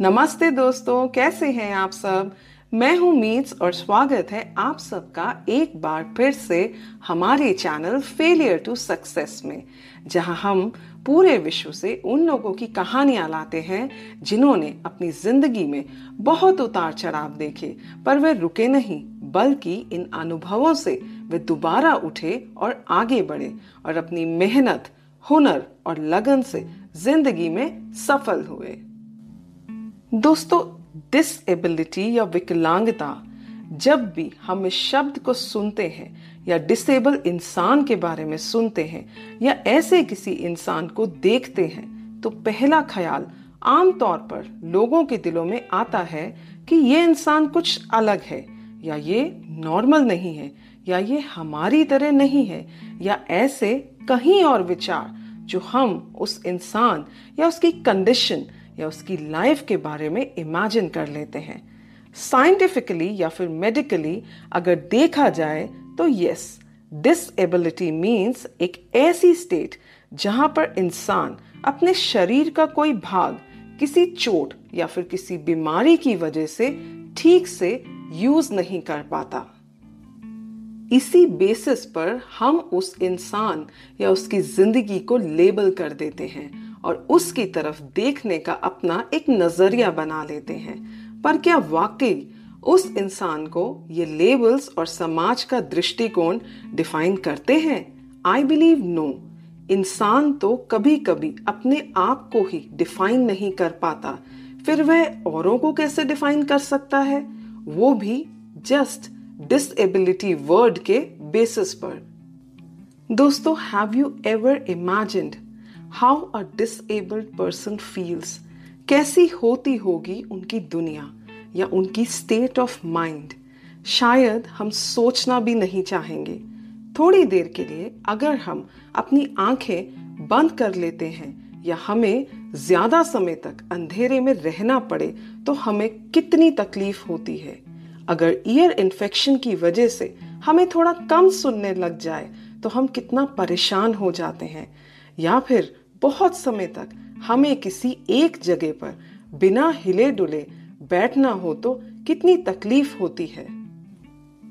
नमस्ते दोस्तों, कैसे हैं आप सब? मैं हूँ मीट्स और स्वागत है आप सबका एक बार फिर से हमारे चैनल फेलियर टू सक्सेस में, जहाँ हम पूरे विश्व से उन लोगों की कहानियाँ लाते हैं जिन्होंने अपनी ज़िंदगी में बहुत उतार चढ़ाव देखे। पर वे रुके नहीं, बल्कि इन अनुभवों से वे दोबारा उठे और आगे बढ़े और अपनी मेहनत, हुनर और लगन से ज़िंदगी में सफल हुए। दोस्तों डिसेबिलिटी या विकलांगता जब भी हम इस शब्द को सुनते हैं या डिसेबल इंसान के बारे में सुनते हैं या ऐसे किसी इंसान को देखते हैं तो पहला ख्याल आमतौर पर लोगों के दिलों में आता है कि ये इंसान कुछ अलग है, या ये नॉर्मल नहीं है, या ये हमारी तरह नहीं है, या ऐसे कहीं और विचार जो हम उस इंसान या उसकी कंडीशन या उसकी लाइफ के बारे में इमेजिन कर लेते हैं। साइंटिफिकली या फिर मेडिकली अगर देखा जाए तो यस डिसएबिलिटी मीन्स एक ऐसी स्टेट जहाँ पर इंसान अपने शरीर का कोई भाग, किसी चोट या फिर किसी बीमारी की वजह से ठीक से यूज़ नहीं कर पाता। इसी बेसिस पर हम उस इंसान या उसकी ज़िंदगी को लेबल कर देते हैं। और उसकी तरफ़ देखने का अपना एक नज़रिया बना लेते हैं। पर क्या वाकई उस इंसान को ये लेबल्स और समाज का दृष्टिकोण डिफाइन करते हैं? आई बिलीव नो इंसान तो कभी कभी अपने आप को ही डिफाइन नहीं कर पाता। फिर वह औरों को कैसे डिफाइन कर सकता है? वो भी जस्ट डिसएबिलिटी वर्ड के बेसिस पर। दोस्तों have you ever imagined how a disabled person feels कैसी होती होगी उनकी दुनिया या उनकी स्टेट ऑफ़ माइंड शायद हम सोचना भी नहीं चाहेंगे। थोड़ी देर के लिए अगर हम अपनी आँखें बंद कर लेते हैं या हमें ज़्यादा समय तक अंधेरे में रहना पड़े तो हमें कितनी तकलीफ़ होती है। अगर ईयर इन्फेक्शन की वजह से हमें थोड़ा कम सुनने लग जाए तो हम कितना परेशान हो जाते हैं। या फिर बहुत समय तक हमें किसी एक जगह पर बिना हिले डुले बैठना हो तो कितनी तकलीफ़ होती है।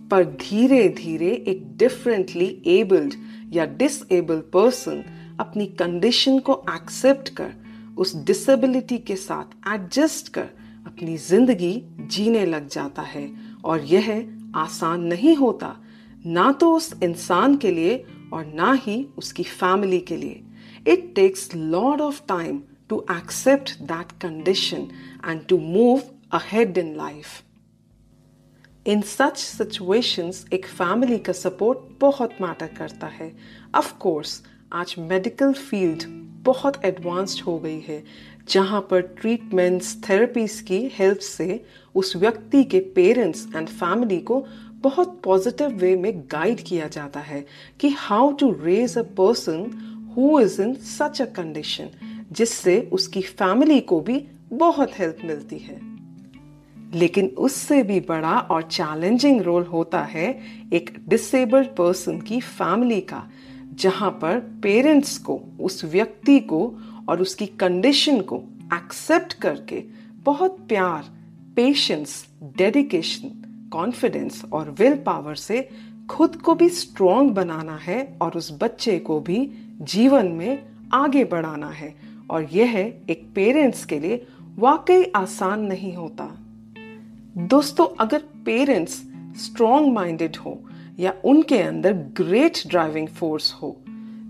पर धीरे धीरे एक डिफरेंटली एबल्ड या डिसेबल्ड पर्सन अपनी कंडीशन को एक्सेप्ट कर, उस डिसेबिलिटी के साथ एडजस्ट कर अपनी ज़िंदगी जीने लग जाता है और यह आसान नहीं होता, ना तो उस इंसान के लिए और ना ही उसकी फैमिली के लिए। It takes lot of time to accept that condition and to move ahead in life. In such situations एक फैमिली का सपोर्ट बहुत मैटर करता है ऑफ़ कोर्स आज मेडिकल फ़ील्ड बहुत एडवांस्ड हो गई है, जहाँ पर ट्रीटमेंट्स थेरेपीज की हेल्प से उस व्यक्ति के पेरेंट्स एंड फैमिली को बहुत पॉजिटिव वे में गाइड किया जाता है कि how to raise a person who is in such a condition जिससे उसकी फैमिली को भी बहुत हेल्प मिलती है। लेकिन उससे भी बड़ा और चैलेंजिंग रोल होता है एक डिसेबल्ड पर्सन की फैमिली का, जहाँ पर पेरेंट्स को, उस व्यक्ति को और उसकी कंडीशन को एक्सेप्ट करके बहुत प्यार पेशेंस डेडिकेशन कॉन्फिडेंस और विल पावर से खुद को भी स्ट्रोंग बनाना है और उस बच्चे को भी जीवन में आगे बढ़ाना है। और यह एक पेरेंट्स के लिए वाकई आसान नहीं होता। दोस्तों, अगर पेरेंट्स स्ट्रॉन्ग माइंडेड हो या उनके अंदर ग्रेट ड्राइविंग फोर्स हो,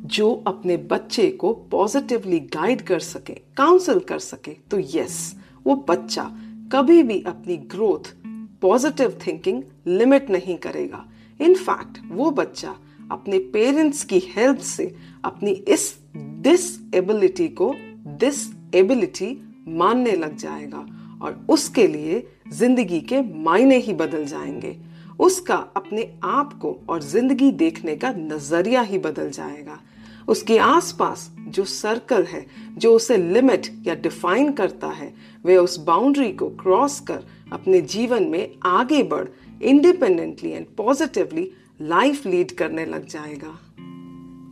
जो अपने बच्चे को पॉजिटिवली गाइड कर सके काउंसिल कर सके तो यस वो बच्चा कभी भी अपनी ग्रोथ पॉजिटिव थिंकिंग लिमिट नहीं करेगा। इनफैक्ट वो बच्चा अपने पेरेंट्स की हेल्प से अपनी इस डिसएबिलिटी को डिसएबिलिटी मानने लग जाएगा और उसके लिए ज़िंदगी के मायने ही बदल जाएँगे। उसका अपने आप को और ज़िंदगी देखने का नज़रिया ही बदल जाएगा। उसके आसपास जो सर्कल है, जो उसे लिमिट या डिफाइन करता है, वे उस बाउंड्री को क्रॉस कर अपने जीवन में आगे बढ़ independently and positively life lead करने लग जाएगा।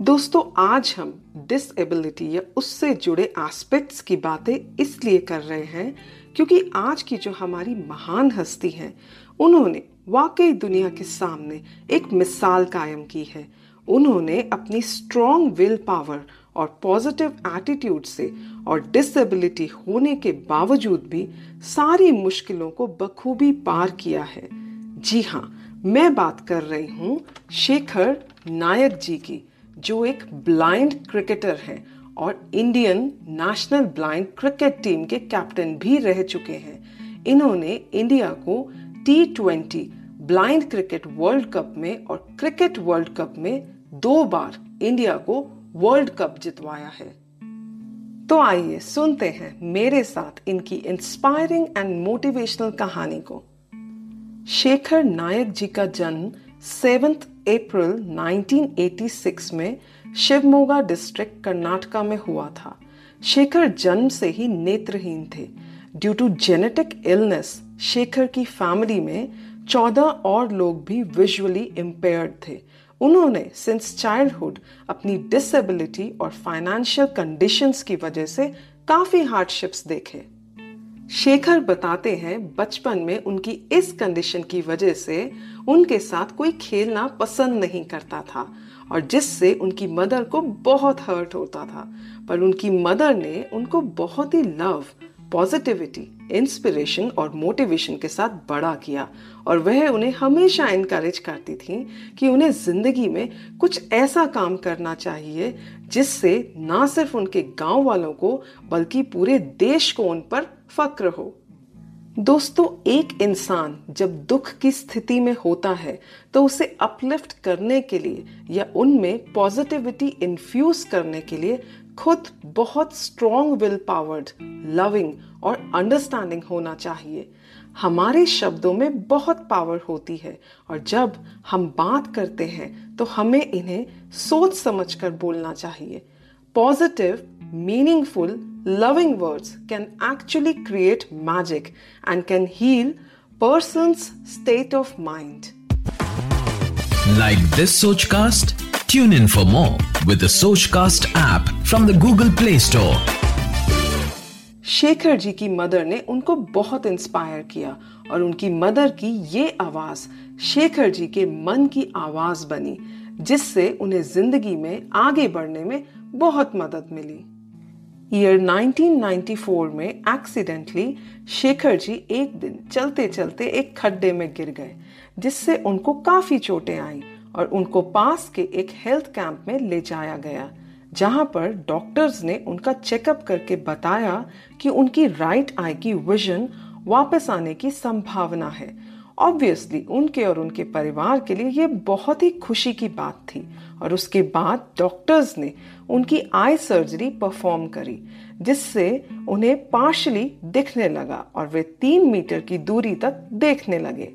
दोस्तों, आज हम डिसएबिलिटी या उससे जुड़े एस्पेक्ट्स की बातें इसलिए कर रहे हैं क्योंकि आज की जो हमारी महान हस्ती हैं, उन्होंने वाकई दुनिया के सामने एक मिसाल कायम की है। उन्होंने अपनी स्ट्रॉन्ग विल पावर और पॉजिटिव एटीट्यूड से और डिसेबिलिटी होने के बावजूद भी सारी मुश्किलों को बखूबी पार किया है। जी हाँ मैं बात कर रही हूँ शेखर नायक जी की, जो एक ब्लाइंड क्रिकेटर हैं और Indian national blind cricket team के कैप्टन भी रह चुके हैं। इन्होंने इंडिया को T twenty blind cricket world cup में और क्रिकेट वर्ल्ड कप में दो बार इंडिया को वर्ल्ड कप जितवाया है। तो आइए सुनते हैं मेरे साथ इनकी इंस्पायरिंग एंड मोटिवेशनल कहानी को। शेखर नायक जी का जन्म सेवेंथ अप्रैल 1986 में शिवमोगा डिस्ट्रिक्ट कर्नाटका में हुआ था। शेखर जन्म से ही नेत्रहीन थे। Due to genetic illness Shekhar की फैमिली में चौदह और लोग भी विजुअली इम्पेयर्ड थे। उन्होंने सिंस चाइल्डहुड अपनी डिसेबिलिटी और फाइनेंशियल कंडीशंस की वजह से काफ़ी हार्डशिप्स देखे। शेखर बताते हैं, बचपन में उनकी इस कंडीशन की वजह से उनके साथ कोई खेलना पसंद नहीं करता था और जिससे उनकी मदर को बहुत हर्ट होता था। पर उनकी मदर ने उनको बहुत ही लव पॉजिटिविटी इंस्पिरेशन और मोटिवेशन के साथ बड़ा किया और वह उन्हें हमेशा इनकरेज करती थी कि उन्हें ज़िंदगी में कुछ ऐसा काम करना चाहिए जिससे ना सिर्फ़ उनके गाँव वालों को, बल्कि पूरे देश को उन पर फक्र हो दोस्तों, एक इंसान जब दुख की स्थिति में होता है तो उसे अपलिफ्ट करने के लिए या उनमें पॉजिटिविटी इन्फ्यूज करने के लिए खुद बहुत स्ट्रॉन्ग विल पावर्ड लविंग और अंडरस्टैंडिंग होना चाहिए। हमारे शब्दों में बहुत पावर होती है और जब हम बात करते हैं तो हमें इन्हें सोच समझकर बोलना चाहिए। Positive meaningful loving words can actually create magic and can heal person's state of mind. Like this Sochcast? Tune in for more with the Sochcast app from the Google Play Store. Shekhar ji की mother ने उनको बहुत inspire किया और उनकी mother की ये आवाज़ शेखर जी के मन की आवाज़ बनी जिससे उन्हें ज़िंदगी में आगे बढ़ने में बहुत मदद मिली ईयर 1994 में एक्सीडेंटली शेखर जी एक दिन चलते चलते एक खड्डे में गिर गए, जिससे उनको काफ़ी चोटें आई और उनको पास के एक हेल्थ कैंप में ले जाया गया, जहाँ पर डॉक्टर्स ने उनका चेकअप करके बताया कि उनकी राइट आई की विजन वापस आने की संभावना है ऑब्वियसली उनके और उनके परिवार के लिए ये बहुत ही खुशी की बात थी और उसके बाद डॉक्टर्स ने उनकी आई सर्जरी परफॉर्म करी, जिससे उन्हें पार्शली दिखने लगा और वे तीन मीटर की दूरी तक देखने लगे।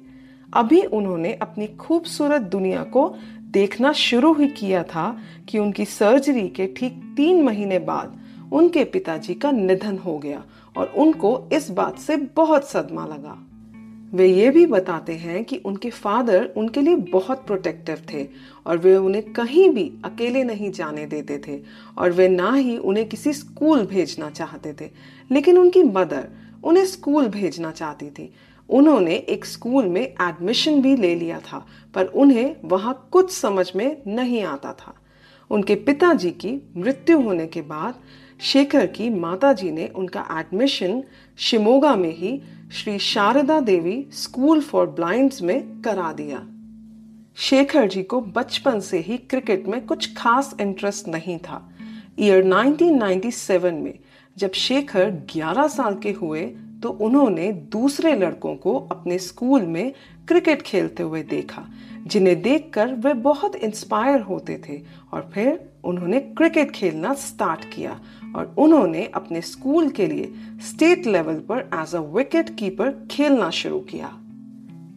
अभी उन्होंने अपनी खूबसूरत दुनिया को देखना शुरू ही किया था कि उनकी सर्जरी के ठीक तीन महीने बाद उनके पिताजी का निधन हो गया और उनको इस बात से बहुत सदमा लगा। वे ये भी बताते हैं कि उनके फादर उनके लिए बहुत प्रोटेक्टिव थे और वे उन्हें कहीं भी अकेले नहीं जाने देते थे और वे ना ही उन्हें किसी स्कूल भेजना चाहते थे। लेकिन उनकी मदर उन्हें स्कूल भेजना चाहती थी। उन्होंने एक स्कूल में एडमिशन भी ले लिया था, पर उन्हें वहाँ कुछ समझ में नहीं आता था। उनके पिताजी की मृत्यु होने के बाद शेखर की माताजी ने उनका एडमिशन शिमोगा में ही Shri Sharada Devi school for blinds में करा दिया। शेखर जी को बचपन से ही क्रिकेट में कुछ खास इंटरेस्ट नहीं था। ईयर 1997 में जब शेखर 11 साल के हुए तो उन्होंने दूसरे लड़कों को अपने स्कूल में क्रिकेट खेलते हुए देखा, जिन्हें देखकर वे बहुत इंस्पायर होते थे और फिर उन्होंने क्रिकेट खेलना स्टार्ट किया और उन्होंने अपने स्कूल के लिए स्टेट लेवल पर एज अ विकेट कीपर खेलना शुरू किया।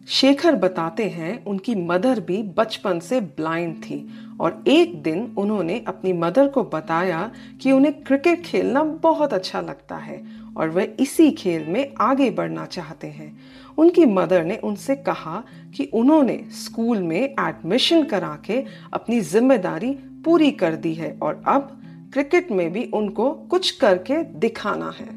शेखर बताते हैं उनकी मदर भी बचपन से ब्लाइंड थी और एक दिन उन्होंने अपनी मदर को बताया कि उन्हें क्रिकेट खेलना बहुत अच्छा लगता है और वह इसी खेल में आगे बढ़ना चाहते हैं। उनकी मदर ने उनसे कहा कि उन्होंने स्कूल में एडमिशन करा के अपनी ज़िम्मेदारी पूरी कर दी है और अब क्रिकेट में भी उनको कुछ करके दिखाना है।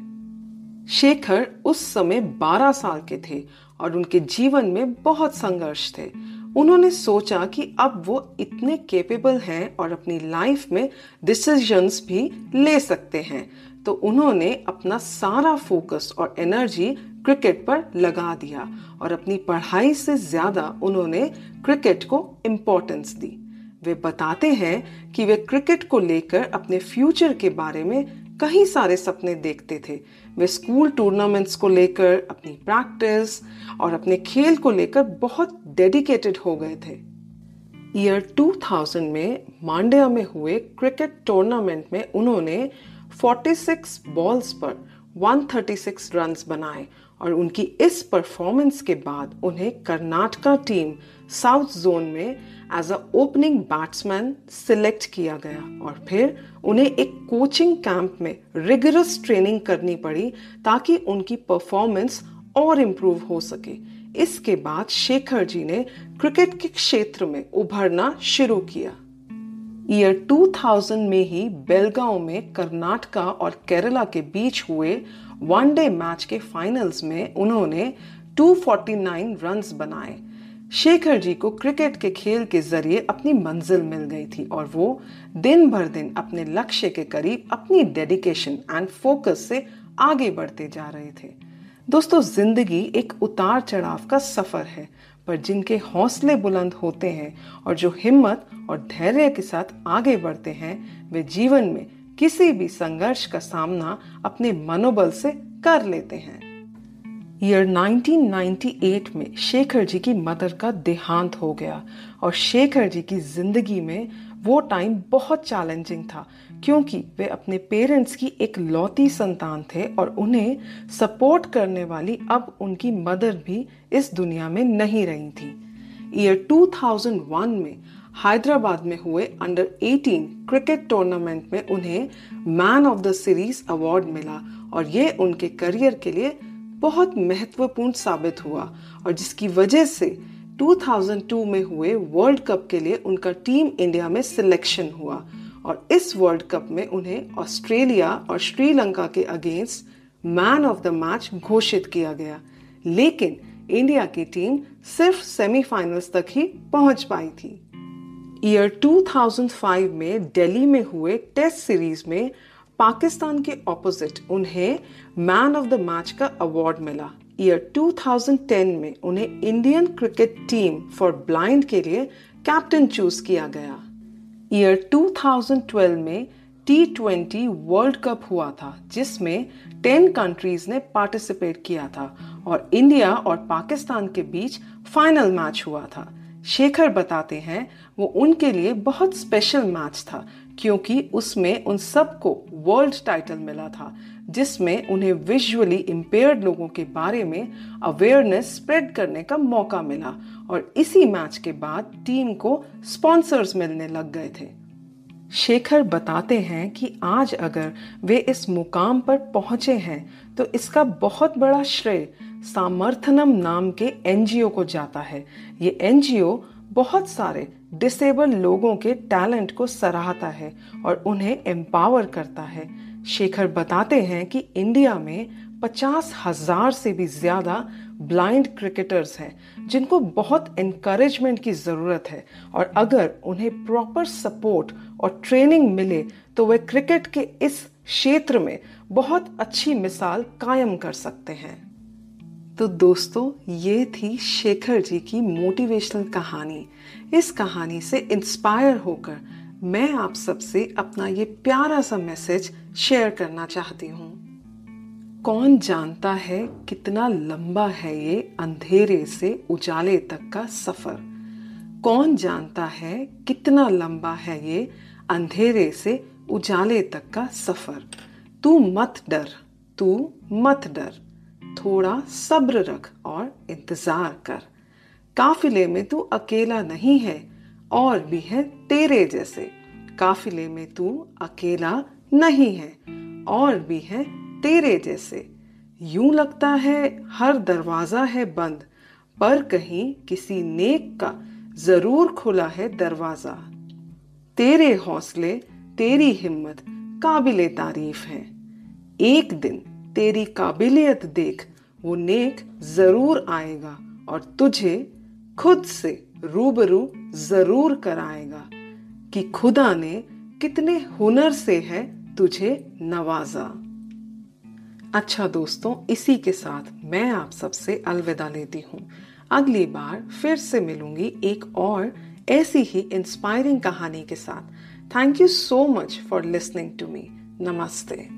शेखर उस समय 12 साल के थे और उनके जीवन में बहुत संघर्ष थे। उन्होंने सोचा कि अब वो इतने केपेबल हैं और अपनी लाइफ में डिसीजंस भी ले सकते हैं। तो उन्होंने अपना सारा फोकस और एनर्जी क्रिकेट पर लगा दिया और अपनी पढ़ाई से ज़्यादा उन्होंने क्रिकेट को इम्पोर्टेंस दी। वे बताते हैं कि वे क्रिकेट को लेकर अपने फ्यूचर के बारे में कई सारे सपने देखते थे। वे स्कूल टूर्नामेंट्स को लेकर, अपनी प्रैक्टिस और अपने खेल को लेकर बहुत डेडिकेटेड हो गए थे। ईयर 2000 में मांड्या में हुए क्रिकेट टूर्नामेंट में उन्होंने 46 बॉल्स पर 136 रन्स बनाए और उनकी इस परफॉर्मेंस के बाद उन्हें कर्नाटका टीम साउथ जोन में as a opening batsman select किया गया। और फिर उन्हें एक कोचिंग कैंप में रिगरस ट्रेनिंग करनी पड़ी ताकि उनकी परफॉर्मेंस और इम्प्रूव हो सके। इसके बाद शेखर जी ने क्रिकेट के क्षेत्र में उभरना शुरू किया। ईयर 2000 में ही बेलगांव में कर्नाटका और केरला के बीच हुए वनडे मैच के फाइनल्स में उन्होंने 249 रन्स बनाए। शेखर जी को क्रिकेट के खेल के ज़रिए अपनी मंजिल मिल गई थी और वो दिन भर दिन अपने लक्ष्य के करीब अपनी डेडिकेशन एंड फोकस से आगे बढ़ते जा रहे थे। दोस्तों, ज़िंदगी एक उतार चढ़ाव का सफ़र है। पर जिनके हौसले बुलंद होते हैं और जो हिम्मत और धैर्य के साथ आगे बढ़ते हैं, वे जीवन में किसी भी संघर्ष का सामना अपने मनोबल से कर लेते हैं। ईयर 1998 में शेखर जी की मदर का देहांत हो गया और शेखर जी की ज़िंदगी में वो टाइम बहुत चैलेंजिंग था। क्योंकि वे अपने पेरेंट्स की एक लौती संतान थे और उन्हें सपोर्ट करने वाली अब उनकी मदर भी इस दुनिया में नहीं रही थी। ईयर 2001 में हैदराबाद में हुए अंडर 18 क्रिकेट टूर्नामेंट में उन्हें man of the series award मिला और ये उनके करियर के लिए बहुत महत्वपूर्ण साबित हुआ और जिसकी वजह से 2002 में हुए वर्ल्ड कप के लिए उनका टीम इंडिया में सिलेक्शन हुआ। और इस वर्ल्ड कप में उन्हें ऑस्ट्रेलिया और श्रीलंका के against man of the match घोषित किया गया। लेकिन इंडिया की टीम सिर्फ़ सेमीफाइनल्स तक ही पहुँच पाई थी। ईयर 2005 में दिल्ली में हुए टेस्ट सीरीज़ में पाकिस्तान के ऑपोजिट उन्हें मैन ऑफ़ द मैच का अवार्ड मिला। ईयर 2010 में उन्हें Indian cricket team for blind के लिए कैप्टन चूज़ किया गया। ईयर 2012 में टी ट्वेंटी वर्ल्ड कप हुआ था, जिसमें 10 कंट्रीज़ ने पार्टिसिपेट किया था और इंडिया और पाकिस्तान के बीच फाइनल मैच हुआ था। शेखर बताते हैं, वो उनके लिए बहुत स्पेशल मैच था, क्योंकि उसमें उन सबको वर्ल्ड टाइटल मिला था। जिसमें उन्हें विजुअली इम्पेयर्ड लोगों के बारे में अवेयरनेस स्प्रेड करने का मौका मिला और इसी मैच के बाद टीम को स्पॉन्सर्स मिलने लग गए थे। शेखर बताते हैं कि आज अगर वे इस मुकाम पर पहुँचे हैं तो इसका बहुत बड़ा श्रेय सामर्थनम नाम के एनजीओ को जाता है। ये एनजीओ बहुत सारे डिसेबल लोगों के टैलेंट को सराहता है और उन्हें एम्पावर करता है। शेखर बताते हैं कि इंडिया में पचास हज़ार से भी ज़्यादा ब्लाइंड क्रिकेटर्स हैं, जिनको बहुत इनकरेजमेंट की ज़रूरत है। और अगर उन्हें प्रॉपर सपोर्ट और ट्रेनिंग मिले तो वे क्रिकेट के इस क्षेत्र में बहुत अच्छी मिसाल कायम कर सकते हैं। तो दोस्तों, ये थी शेखर जी की मोटिवेशनल कहानी। इस कहानी से इंस्पायर होकर मैं आप सबसे अपना ये प्यारा सा मैसेज शेयर करना चाहती हूँ। कौन जानता है कितना लंबा है ये अंधेरे से उजाले तक का सफ़र? कौन जानता है कितना लंबा है ये अंधेरे से उजाले तक का सफ़र? तू मत डर, तू मत डर। थोड़ा सब्र रख और इंतज़ार कर। काफिले में तू अकेला नहीं है और भी है तेरे जैसे। काफिले में तू अकेला नहीं है और भी है तेरे जैसे। यूँ लगता है हर दरवाज़ा है बंद, पर कहीं किसी नेक का ज़रूर खुला है दरवाज़ा। तेरे हौसले, तेरी हिम्मत, काबिले तारीफ़ है। एक दिन तेरी काबिलियत देख, वो नेक ज़रूर आएगा और तुझे खुद से रूबरू ज़रूर कराएगा कि खुदा ने कितने हुनर से है तुझे नवाजा। अच्छा दोस्तों, इसी के साथ मैं आप सबसे अलविदा लेती हूँ। अगली बार फिर से मिलूँगी एक और ऐसी ही इंस्पायरिंग कहानी के साथ। Thank you so much for listening to me नमस्ते।